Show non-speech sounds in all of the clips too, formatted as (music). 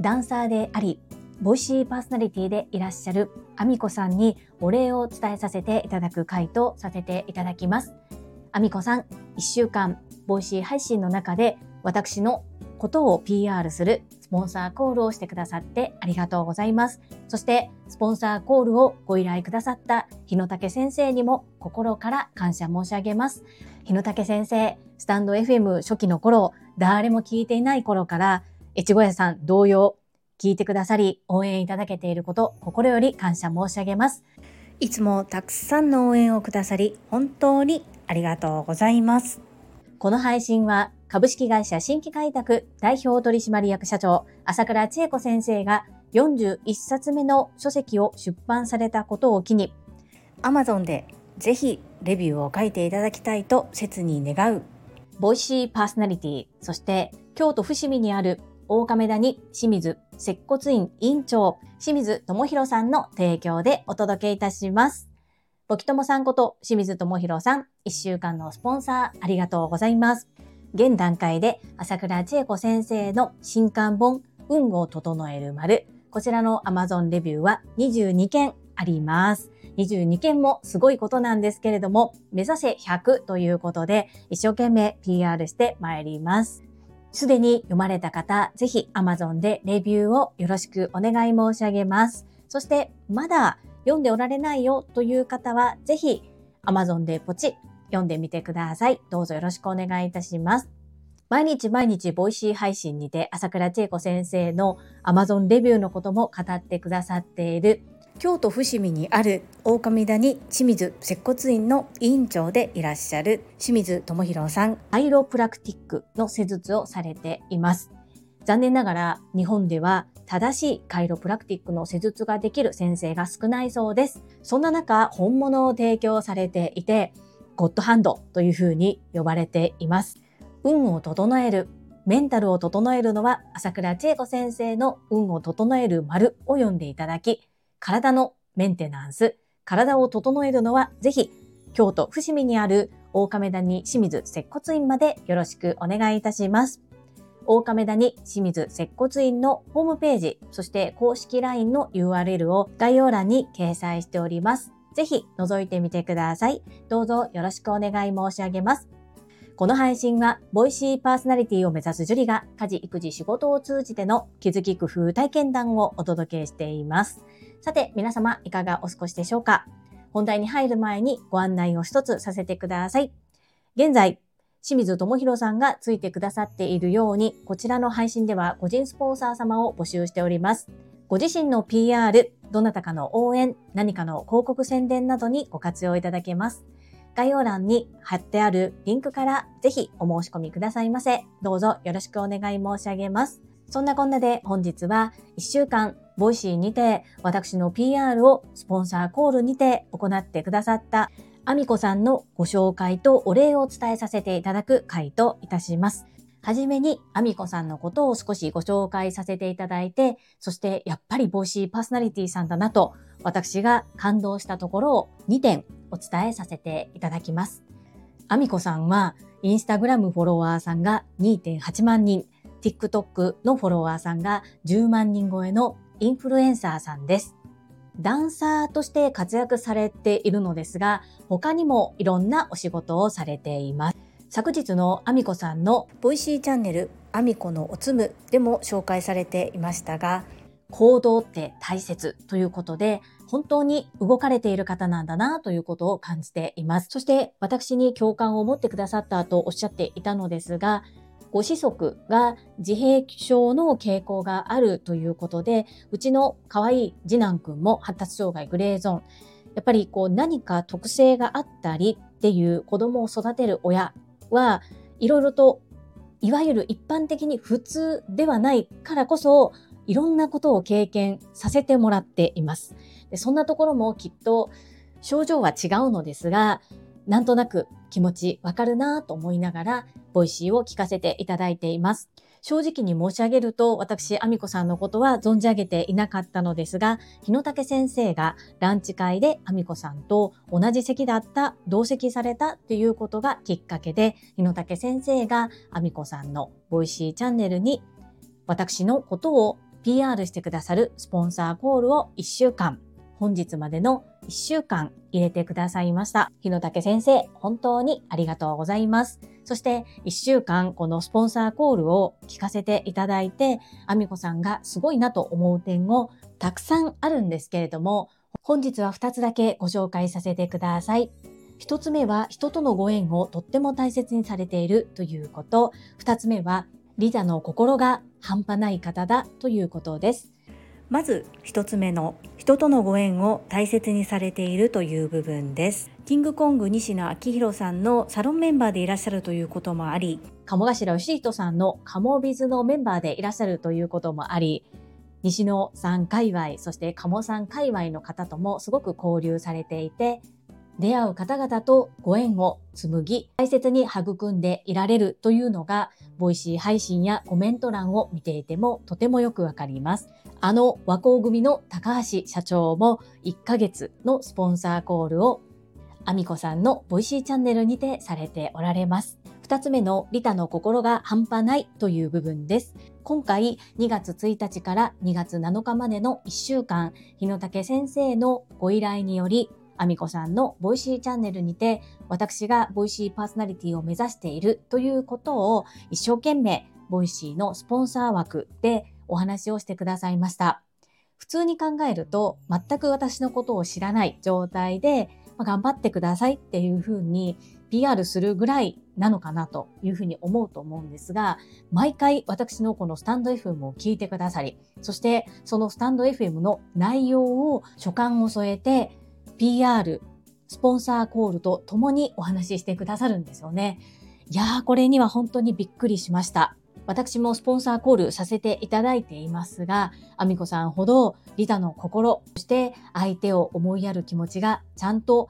ダンサーであり、 Voicy パーソナリティでいらっしゃるアミコさんにお礼を伝えさせていただく回とさせていただきます。アミコさん、1週間、 Voicy 配信の中で私のことを PR するスポンサーコールをしてくださってありがとうございます。そしてスポンサーコールをご依頼くださった日野武先生にも心から感謝申し上げます。ひのたけ先生、スタンド FM 初期の頃、誰も聞いていない頃から、越後屋さん同様、聞いてくださり、応援いただけていること、心より感謝申し上げます。いつもたくさんの応援をくださり、本当にありがとうございます。この配信は株式会社新規開拓代表取締役社長、朝倉千恵子先生が41冊目の書籍を出版されたことを機に、Amazon でぜひレビューを書いていただきたいと切に願う、ボイシーパーソナリティ、そして京都伏見にある大亀田に清水接骨院院長、清水智弘さんの提供でお届けいたします。ボキトモさんこと清水智弘さん、1週間のスポンサーありがとうございます。現段階で朝倉千恵子先生の新刊本、運を整える丸、こちらの Amazon レビューは22件あります。22件もすごいことなんですけれども、目指せ100ということで、一生懸命 PR してまいります。すでに読まれた方、ぜひ Amazon でレビューをよろしくお願い申し上げます。そして、まだ読んでおられないよという方は、ぜひ Amazon でポチ読んでみてください。どうぞよろしくお願いいたします。毎日毎日 Voicy 配信にて朝倉千恵子先生の Amazon レビューのことも語ってくださっている京都伏見にある大神谷清水接骨院の院長でいらっしゃる清水智弘さん、カイロプラクティックの施術をされています。残念ながら日本では正しいカイロプラクティックの施術ができる先生が少ないそうです。そんな中、本物を提供されていて、ゴッドハンドというふうに呼ばれています。運を整える、メンタルを整えるのは朝倉千恵子先生の運を整える丸を読んでいただき、体のメンテナンス、体を整えるのはぜひ京都伏見にある大亀谷清水接骨院までよろしくお願いいたします。大亀谷清水接骨院のホームページ、そして公式 LINE の URL を概要欄に掲載しております。ぜひ覗いてみてください。どうぞよろしくお願い申し上げます。この配信は、ボイシーパーソナリティを目指すジュリが、家事、育児、仕事を通じての気づき工夫体験談をお届けしています。さて、皆様、いかがお過ごしでしょうか？本題に入る前にご案内を一つさせてください。現在、清水智弘さんがついてくださっているように、こちらの配信では個人スポンサー様を募集しております。ご自身の PR、どなたかの応援、何かの広告宣伝などにご活用いただけます。概要欄に貼ってあるリンクからぜひお申し込みくださいませ。どうぞよろしくお願い申し上げます。そんなこんなで本日は1週間 Voicy にて私の PR をスポンサーコールにて行ってくださったアミコさんのご紹介とお礼を伝えさせていただく回といたします。はじめに、アミコさんのことを少しご紹介させていただいて、そしてやっぱりボイシーパーソナリティさんだなと、私が感動したところを2点お伝えさせていただきます。アミコさんは、インスタグラムフォロワーさんが2.8万人、TikTok のフォロワーさんが10万人超えのインフルエンサーさんです。ダンサーとして活躍されているのですが、他にもいろんなお仕事をされています。昨日のアミコさんの Voicy チャンネルアミコのおつむでも紹介されていましたが、行動って大切ということで、本当に動かれている方なんだなということを感じています。そして私に共感を持ってくださったとおっしゃっていたのですが、ご子息が自閉症の傾向があるということで、うちの可愛い次男くんも発達障害グレーゾーン。やっぱりこう何か特性があったりっていう子供を育てる親はいろいろといわゆる一般的に普通ではないからこそいろんなことを経験させてもらっています。でそんなところもきっと症状は違うのですが、なんとなく気持ちわかるなと思いながら、 Voicy を聞かせていただいています。正直に申し上げると、私、アミコさんのことは存じ上げていなかったのですが、ひのたけ先生がランチ会でアミコさんと同じ席だった、同席されたっていうことがきっかけで、ひのたけ先生がアミコさんの Voicy チャンネルに私のことを PR してくださるスポンサーコールを1週間、本日までの1週間入れてくださいました。ひのたけ先生、本当にありがとうございます。そして1週間このスポンサーコールを聞かせていただいて、アミコさんがすごいなと思う点をたくさんあるんですけれども、本日は2つだけご紹介させてください。1つ目は人とのご縁をとっても大切にされているということ。2つ目はリザの心が半端ない方だということです。まず一つ目の人とのご縁を大切にされているという部分ですキングコング西野昭弘さんのサロンメンバーでいらっしゃるということもあり鴨頭義人さんのカモビズのメンバーでいらっしゃるということもあり西野さん界隈そして鴨さん界隈の方ともすごく交流されていて出会う方々とご縁を紡ぎ、大切に育んでいられるというのが、ボイシー配信やコメント欄を見ていてもとてもよくわかります。あの和光組の高橋社長も1ヶ月のスポンサーコールをアミコさんのボイシーチャンネルにてされておられます。二つ目のリタの心が半端ないという部分です。今回2月1日から2月7日までの1週間、ひのたけ先生のご依頼によりアミコさんのボイシーチャンネルにて、私がボイシーパーソナリティを目指しているということを一生懸命、ボイシーのスポンサー枠でお話をしてくださいました。普通に考えると、全く私のことを知らない状態で、まあ、頑張ってくださいっていうふうに PR するぐらいなのかなというふうに思うと思うんですが、毎回私のこのスタンド FM を聞いてくださり、そしてそのスタンド FM の内容を所感を添えて PR、スポンサーコールと共にお話ししてくださるんですよね。いやー、これには本当にびっくりしました。私もスポンサーコールさせていただいていますが、アミコさんほどリタの心、そして相手を思いやる気持ちがちゃんと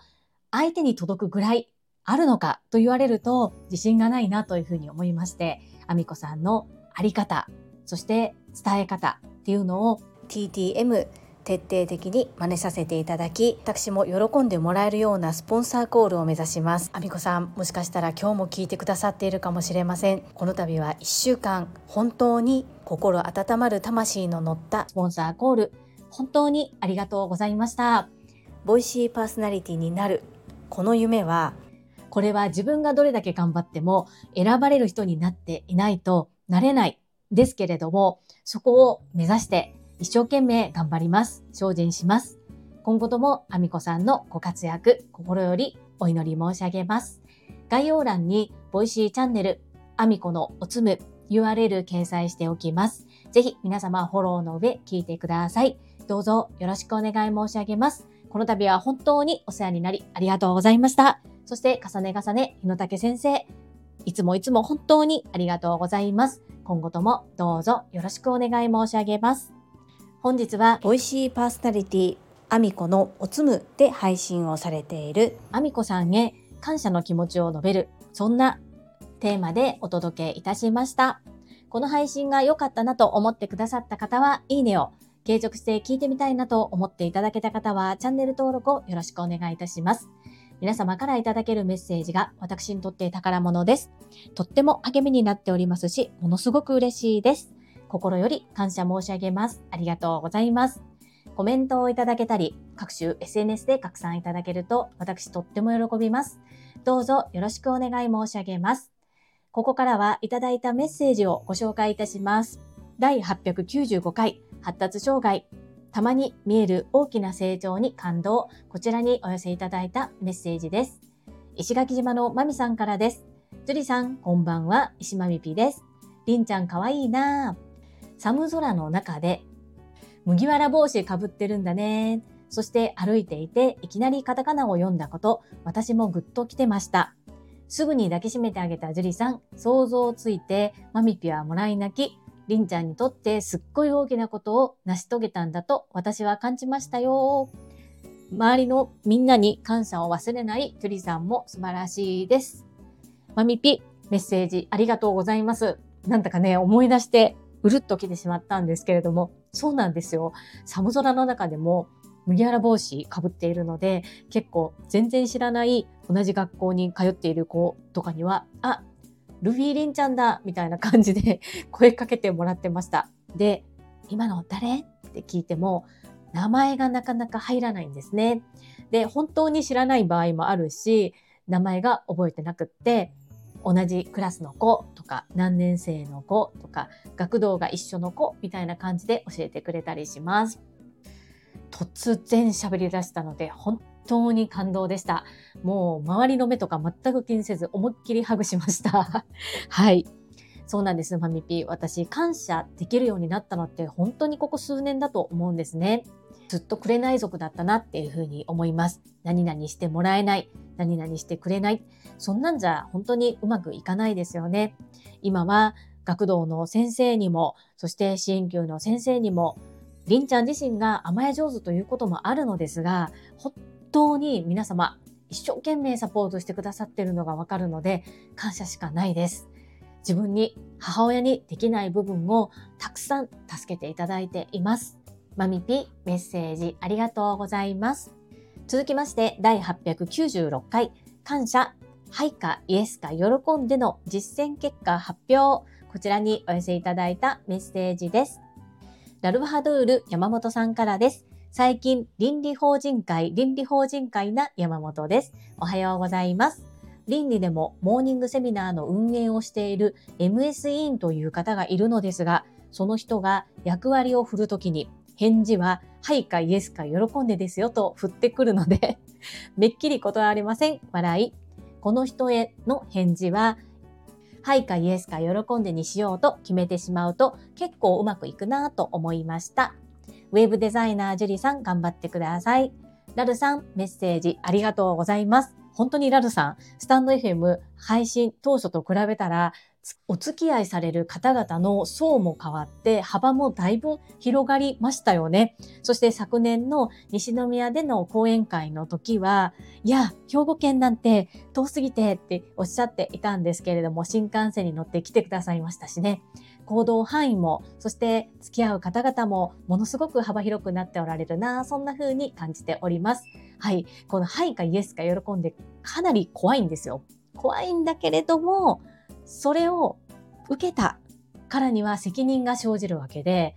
相手に届くぐらいあるのかと言われると自信がないなというふうに思いまして、アミコさんのあり方、そして伝え方っていうのを TTM 徹底的に真似させていただき私も喜んでもらえるようなスポンサーコールを目指します。あみこさんもしかしたら今日も聞いてくださっているかもしれません。この度は1週間本当に心温まる魂の乗ったスポンサーコール。本当にありがとうございました。ボイシーパーソナリティになる。この夢はこれは自分がどれだけ頑張っても選ばれる人になっていないとなれない。ですけれどもそこを目指して一生懸命頑張ります。精進します。今後ともあみこさんのご活躍、心よりお祈り申し上げます。概要欄に、ボイシーチャンネル、あみこのおつむ URL 掲載しておきます。ぜひ皆様フォローの上聞いてください。どうぞよろしくお願い申し上げます。この度は本当にお世話になりありがとうございました。そして重ね重ね、日野武先生、いつもいつも本当にありがとうございます。今後ともどうぞよろしくお願い申し上げます。本日は美味しいパーソナリティアミコのおつむで配信をされているアミコさんへ感謝の気持ちを述べるそんなテーマでお届けいたしました。この配信が良かったなと思ってくださった方はいいねを継続して聞いてみたいなと思っていただけた方はチャンネル登録をよろしくお願いいたします。皆様からいただけるメッセージが私にとって宝物です。とっても励みになっておりますし、ものすごく嬉しいです。心より感謝申し上げます。ありがとうございます。コメントをいただけたり、各種 SNS で拡散いただけると私とっても喜びます。どうぞよろしくお願い申し上げます。ここからはいただいたメッセージをご紹介いたします。第895回発達障害たまに見える大きな成長に感動。こちらにお寄せいただいたメッセージです。石垣島のまみさんからです。樹里さん、こんばんは。石まみぴです。りんちゃんかわいいなぁ。寒空の中で麦わら帽子かぶってるんだね。そして歩いていていきなりカタカナを読んだこと、私もぐっと来てました。すぐに抱きしめてあげた樹里さん、想像ついてマミピはもらい泣き、りんちゃんにとってすっごい大きなことを成し遂げたんだと私は感じましたよ。周りのみんなに感謝を忘れない樹里さんも素晴らしいです。マミピ、メッセージありがとうございます。なんだかね、思い出して、うるっと来てしまったんですけれども、そうなんですよ。寒空の中でも麦わら帽子かぶっているので、結構全然知らない同じ学校に通っている子とかには、あ、ルフィリンちゃんだみたいな感じで声かけてもらってました。で、今の誰って聞いても、名前がなかなか入らないんですね。で、本当に知らない場合もあるし、名前が覚えてなくって、同じクラスの子とか何年生の子とか学童が一緒の子みたいな感じで教えてくれたりします。突然喋り出したので本当に感動でした。もう周りの目とか全く気にせず思いっきりハグしました。(laughs) はい。そうなんです、マミピー。私、感謝できるようになったのって本当にここ数年だと思うんですね。ずっと紅族だったなっていうふうに思います。何々してもらえない。何々してくれない。そんなんじゃ本当にうまくいかないですよね。今は学童の先生にも、そして支援級の先生にも、りんちゃん自身が甘え上手ということもあるのですが、本当に皆様、一生懸命サポートしてくださっているのがわかるので、感謝しかないです。自分に、母親にできない部分をたくさん助けていただいています。マミピメッセージありがとうございます。続きまして、第896回、感謝、はいか、イエスか、喜んでの実践結果発表。こちらにお寄せいただいたメッセージです。ラルバハドゥール山本さんからです。最近、倫理法人会、倫理法人会な山本です。おはようございます。倫理でもモーニングセミナーの運営をしている MS 委員という方がいるのですが、その人が役割を振るときに、返事は、はいかイエスか喜んでですよと振ってくるので (laughs) めっきり断りません。笑い。この人への返事は、はいかイエスか喜んでにしようと決めてしまうと結構うまくいくなと思いました。ウェブデザイナージュリさん頑張ってください。ラルさんメッセージありがとうございます。本当にラルさん、スタンド FM 配信当初と比べたらお付き合いされる方々の層も変わって幅もだいぶ広がりましたよね。そして昨年の西宮での講演会の時は、いや、兵庫県なんて遠すぎてっておっしゃっていたんですけれども、新幹線に乗って来てくださいましたしね。行動範囲も、そして付き合う方々もものすごく幅広くなっておられるな、そんな風に感じております。はい。このはいかイエスか喜んでかなり怖いんですよ。怖いんだけれども、それを受けたからには責任が生じるわけで、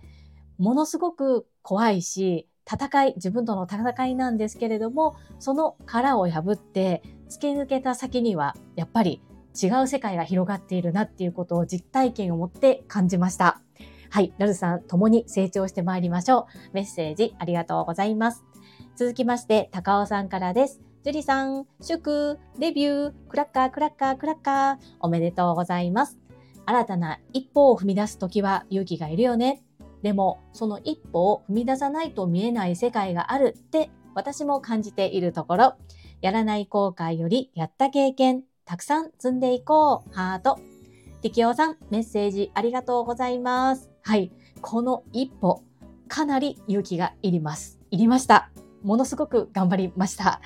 ものすごく怖いし、戦い、自分との戦いなんですけれども、その殻を破って突き抜けた先には、やっぱり違う世界が広がっているなっていうことを実体験を持って感じました。はい、ラルさん、共に成長してまいりましょう。メッセージありがとうございます。続きまして、高尾さんからです。ジュリさん、祝、デビュー、クラッカー、クラッカー、クラッカー、おめでとうございます。新たな一歩を踏み出すときは勇気がいるよね。でも、その一歩を踏み出さないと見えない世界があるって私も感じているところ、やらない後悔よりやった経験、たくさん積んでいこう、ハート。適応さん、メッセージありがとうございます。はい。この一歩、かなり勇気がいります。いりました。ものすごく頑張りました。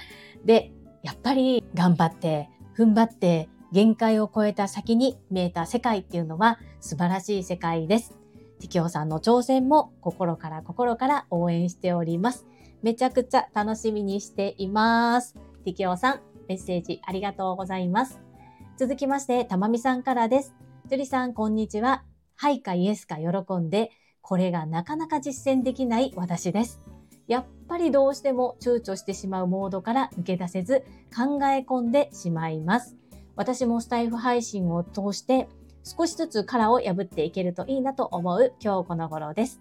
で、やっぱり頑張って、踏ん張って、限界を超えた先に見えた世界っていうのは素晴らしい世界です。適応さんの挑戦も心から心から応援しております。めちゃくちゃ楽しみにしています。適応さん、メッセージありがとうございます。続きまして、たまみさんからです。ジュリさん、こんにちは。はいかイエスか喜んで、これがなかなか実践できない私です。やっぱりどうしても躊躇してしまうモードから抜け出せず考え込んでしまいます。私もスタイフ配信を通して少しずつ殻を破っていけるといいなと思う今日この頃です。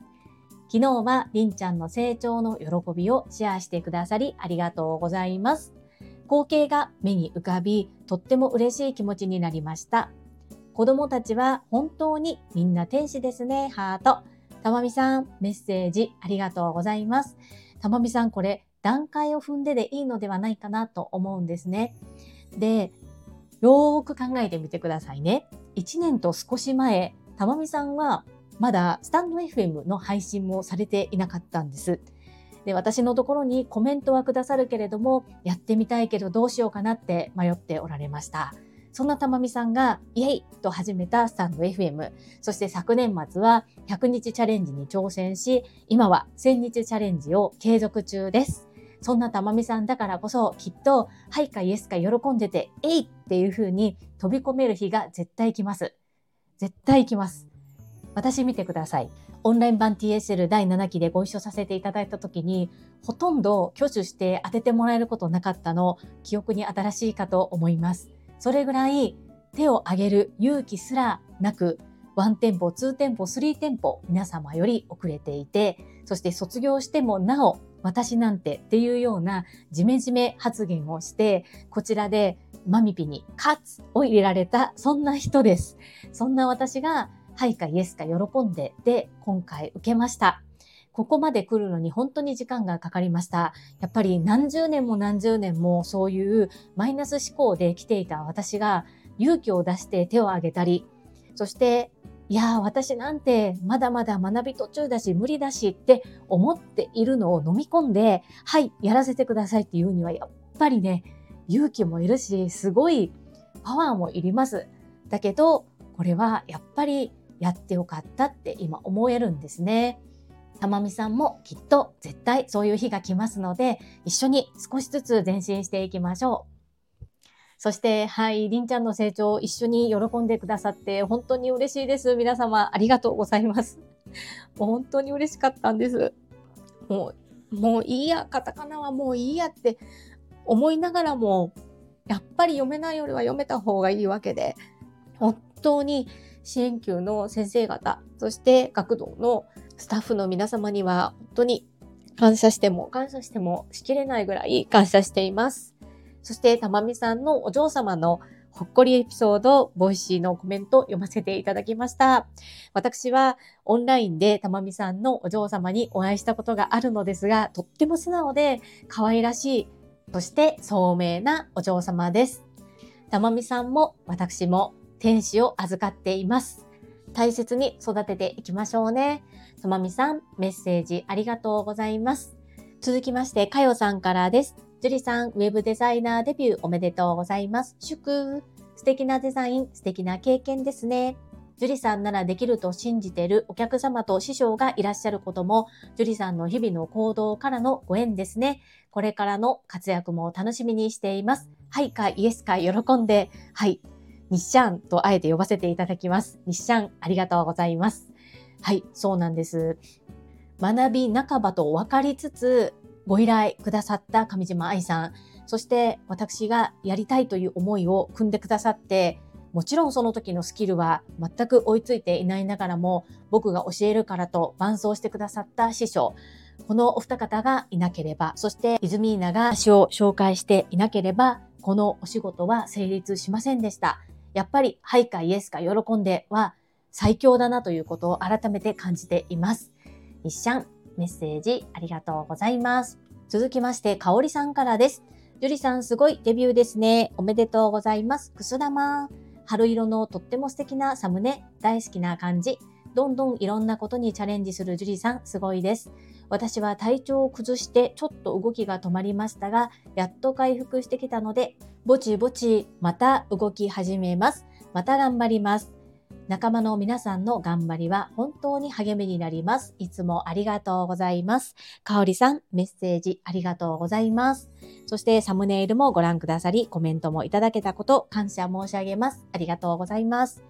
昨日はりんちゃんの成長の喜びをシェアしてくださりありがとうございます。光景が目に浮かび、とっても嬉しい気持ちになりました。子供たちは本当にみんな天使ですね、ハート。たまみさん、メッセージありがとうございます。たまみさん、これ、段階を踏んででいいのではないかなと思うんですね。で、よーく考えてみてくださいね。1年と少し前、たまみさんはまだスタンド FM の配信もされていなかったんです。で、私のところにコメントはくださるけれども、やってみたいけどどうしようかなって迷っておられました。そんなたまみさんがイエイと始めたスタンド FM。そして昨年末は100日チャレンジに挑戦し、今は1000日チャレンジを継続中です。そんなたまみさんだからこそきっと、はいかイエスか喜んでて、えいっていう風に飛び込める日が絶対来ます。絶対来ます。私見てください。オンライン版 TSL 第7期でご一緒させていただいた時に、ほとんど挙手して当ててもらえることなかったの、記憶に新しいかと思います。それぐらい手を挙げる勇気すらなく、1店舗、2店舗、3店舗、皆様より遅れていて、そして卒業してもなお、私なんてっていうようなジメジメ発言をして、こちらでマミピにカツを入れられた、そんな人です。そんな私がはいかイエスか喜んでで今回受けました。ここまで来るのに本当に時間がかかりました。やっぱり何十年も何十年もそういうマイナス思考で来ていた私が勇気を出して手を挙げたり、そしていや私なんてまだまだ学び途中だし無理だしって思っているのを飲み込んで、はい、やらせてくださいっていうにはやっぱりね、勇気もいるし、すごいパワーもいります。だけど、これはやっぱりやってよかったって今思えるんですね。たまみさんもきっと絶対そういう日が来ますので、一緒に少しずつ前進していきましょう。そして、はい、りんちゃんの成長を一緒に喜んでくださって本当に嬉しいです。皆様ありがとうございます。もう本当に嬉しかったんです。もう、もういいや、カタカナはもういいやって思いながらも、やっぱり読めないよりは読めた方がいいわけで、本当に支援級の先生方、そして学童のスタッフの皆様には本当に感謝しても感謝してもしきれないぐらい感謝しています。そしてたまみさんのお嬢様のほっこりエピソード、ボイシーのコメント読ませていただきました。私はオンラインでたまみさんのお嬢様にお会いしたことがあるのですが、とっても素直で可愛らしい、そして聡明なお嬢様です。たまみさんも私も天使を預かっています。大切に育てていきましょうね。たまみさん、メッセージありがとうございます。続きまして、かよさんからです。ジュリさん、ウェブデザイナーデビューおめでとうございます。祝素敵なデザイン、素敵な経験ですね。ジュリさんならできると信じているお客様と師匠がいらっしゃることも、ジュリさんの日々の行動からのご縁ですね。これからの活躍も楽しみにしています。はいかイエスか喜んで、はい、日シャンとあえて呼ばせていただきます。日シャン、ありがとうございます。はい、そうなんです。学び半ばと分かりつつ、ご依頼くださった上島愛さん、そして私がやりたいという思いを組んでくださって、もちろんその時のスキルは全く追いついていないながらも、僕が教えるからと伴走してくださった師匠、このお二方がいなければ、そしてイズミーナが詩を紹介していなければ、このお仕事は成立しませんでした。やっぱり、はいかイエスか喜んでは最強だなということを改めて感じています。一シャン、メッセージありがとうございます。続きまして、かおりさんからです。ジュリさんすごいデビューですね。おめでとうございます。くす玉。春色のとっても素敵なサムネ、大好きな感じ。どんどんいろんなことにチャレンジするジュリさん、すごいです。私は体調を崩してちょっと動きが止まりましたが、やっと回復してきたので、ぼちぼちまた動き始めます。また頑張ります。仲間の皆さんの頑張りは本当に励みになります。いつもありがとうございます。かおりさん、メッセージありがとうございます。そしてサムネイルもご覧くださり、コメントもいただけたこと感謝申し上げます。ありがとうございます。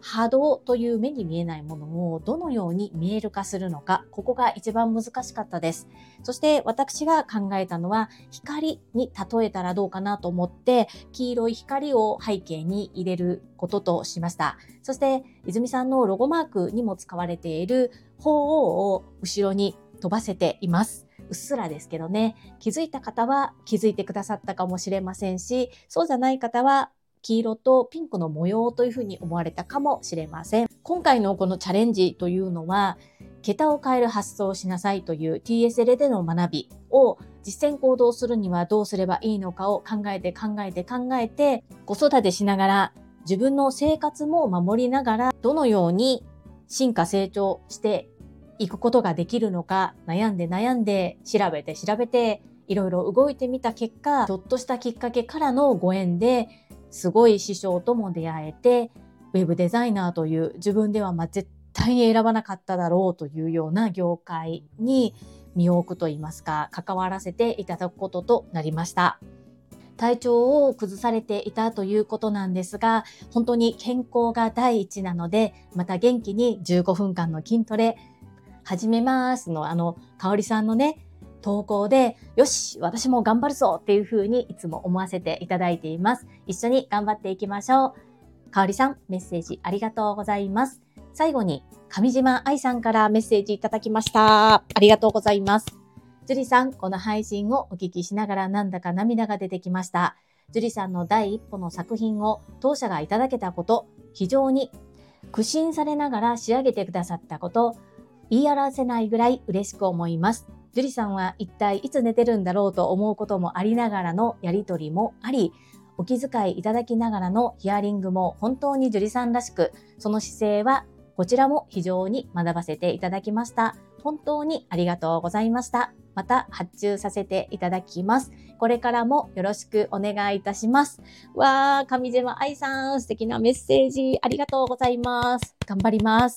波動という目に見えないものをどのように見える化するのか、ここが一番難しかったです。そして私が考えたのは光に例えたらどうかなと思って黄色い光を背景に入れることとしました。そして泉さんのロゴマークにも使われている鳳凰を後ろに飛ばせています。うっすらですけどね、気づいた方は気づいてくださったかもしれませんし、そうじゃない方は黄色とピンクの模様というふうに思われたかもしれません。今回のこのチャレンジというのは、桁を変える発想をしなさいという TSL での学びを実践行動するにはどうすればいいのかを考えて考えて考えて子育てしながら自分の生活も守りながらどのように進化成長していくことができるのか悩んで悩んで調べて調べていろいろ動いてみた結果ちょっとしたきっかけからのご縁ですごい師匠とも出会えて、ウェブデザイナーという自分ではま絶対に選ばなかっただろうというような業界に身を置くといいますか、関わらせていただくこととなりました。体調を崩されていたということなんですが、本当に健康が第一なので、また元気に15分間の筋トレ始めますの、あの、かおりさんのね、投稿で、よし、私も頑張るぞっていうふうにいつも思わせていただいています。一緒に頑張っていきましょう。かおりさん、メッセージありがとうございます。最後に、上島愛さんからメッセージいただきました。ありがとうございます。樹里さん、この配信をお聞きしながらなんだか涙が出てきました。樹里さんの第一歩の作品を当社がいただけたこと、非常に苦心されながら仕上げてくださったこと、言い表せないぐらい嬉しく思います。樹里さんは一体いつ寝てるんだろうと思うこともありながらのやりとりもあり、お気遣いいただきながらのヒアリングも本当に樹里さんらしく、その姿勢はこちらも非常に学ばせていただきました。本当にありがとうございました。また発注させていただきます。これからもよろしくお願いいたします。わー、上島愛さん、素敵なメッセージありがとうございます。頑張ります。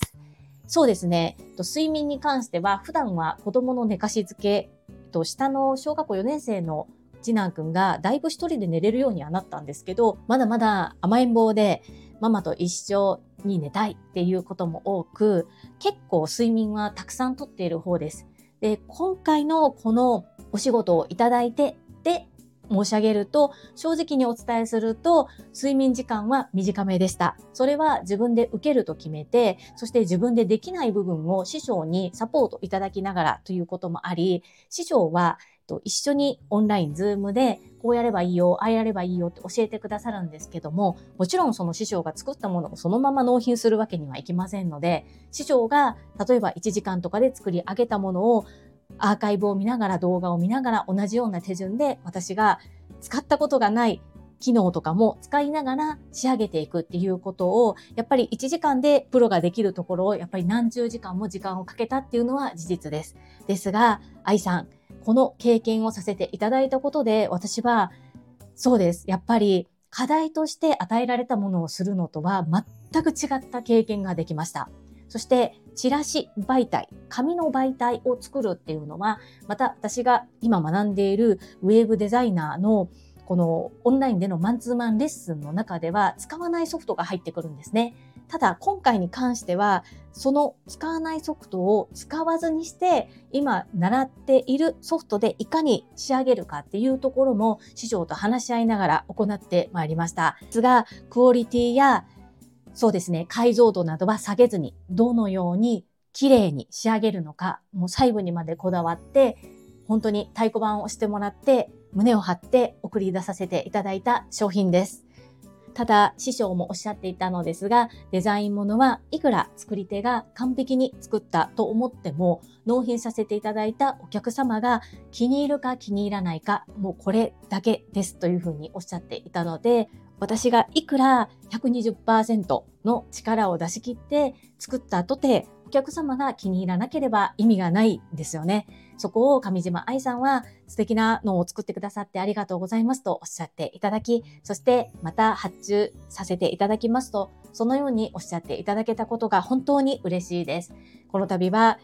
そうですね。睡眠に関しては、普段は子供の寝かしつけ、下の小学校4年生の次男くんがだいぶ一人で寝れるようにはなったんですけど、まだまだ甘えん坊で、ママと一緒に寝たいっていうことも多く、結構睡眠はたくさんとっている方です。で、今回のこのお仕事をいただいて、で、申し上げると、正直にお伝えすると、睡眠時間は短めでした。それは自分で受けると決めて、そして自分でできない部分を師匠にサポートいただきながらということもあり、師匠は一緒にオンライン、ズームで、こうやればいいよ、ああやればいいよって教えてくださるんですけども、もちろんその師匠が作ったものをそのまま納品するわけにはいきませんので、師匠が例えば1時間とかで作り上げたものをアーカイブを見ながら動画を見ながら同じような手順で私が使ったことがない機能とかも使いながら仕上げていくっていうことを、やっぱり1時間でプロができるところを、やっぱり何十時間も時間をかけたっていうのは事実です。ですが、愛さん、この経験をさせていただいたことで、私は、そうです。やっぱり課題として与えられたものをするのとは全く違った経験ができました。そして、チラシ媒体、紙の媒体を作るっていうのは、また私が今学んでいるウェーブデザイナーのこのオンラインでのマンツーマンレッスンの中では使わないソフトが入ってくるんですね。ただ今回に関してはその使わないソフトを使わずにして今習っているソフトでいかに仕上げるかっていうところも師匠と話し合いながら行ってまいりました。ですがクオリティやそうですね、解像度などは下げずに、どのように綺麗に仕上げるのか、もう細部にまでこだわって、本当に太鼓判を押してもらって、胸を張って送り出させていただいた商品です。ただ、師匠もおっしゃっていたのですが、デザインものはいくら作り手が完璧に作ったと思っても、納品させていただいたお客様が気に入るか気に入らないか、もうこれだけですというふうにおっしゃっていたので、私がいくら120%の力を出し切って作ったとて、お客様が気に入らなければ意味がないんですよね。そこを上島愛さんは素敵なのを作ってくださってありがとうございますとおっしゃっていただき、そしてまた発注させていただきますと、そのようにおっしゃっていただけたことが本当に嬉しいです。この度は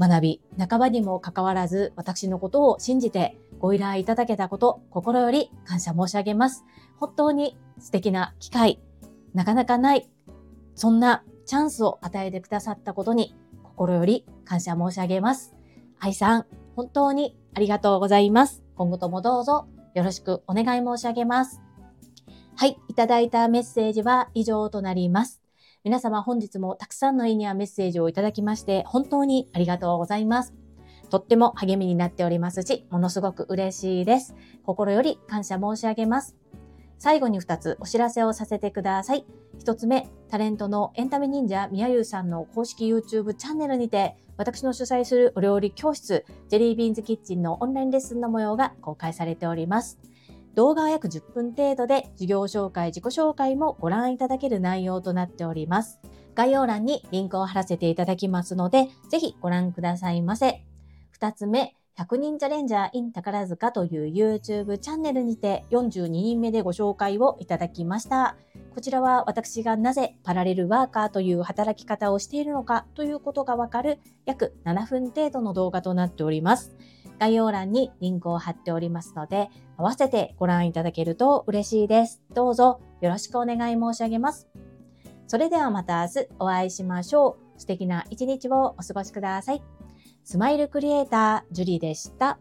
学び、半ばにもかかわらず私のことを信じてご依頼いただけたこと、心より感謝申し上げます。本当に素敵な機会、なかなかない、そんなチャンスを与えてくださったことに心より感謝申し上げます。愛さん、本当にありがとうございます。今後ともどうぞよろしくお願い申し上げます。はい、いただいたメッセージは以上となります。皆様本日もたくさんの意味やメッセージをいただきまして本当にありがとうございます。とっても励みになっておりますし、ものすごく嬉しいです。心より感謝申し上げます。最後に2つお知らせをさせてください。1つ目、タレントのエンタメ忍者みやゆうさんの公式 YouTube チャンネルにて、私の主催するお料理教室、ジェリービーンズキッチンのオンラインレッスンの模様が公開されております。動画は約10分程度で、授業紹介、自己紹介もご覧いただける内容となっております。概要欄にリンクを貼らせていただきますので、ぜひご覧くださいませ。2つ目、100人チャレンジャー in 宝塚という YouTube チャンネルにて42人目でご紹介をいただきました。こちらは私がなぜパラレルワーカーという働き方をしているのかということがわかる約7分程度の動画となっております。概要欄にリンクを貼っておりますので、合わせてご覧いただけると嬉しいです。どうぞよろしくお願い申し上げます。それではまた明日お会いしましょう。素敵な一日をお過ごしください。スマイルクリエイター、ジュリーでした。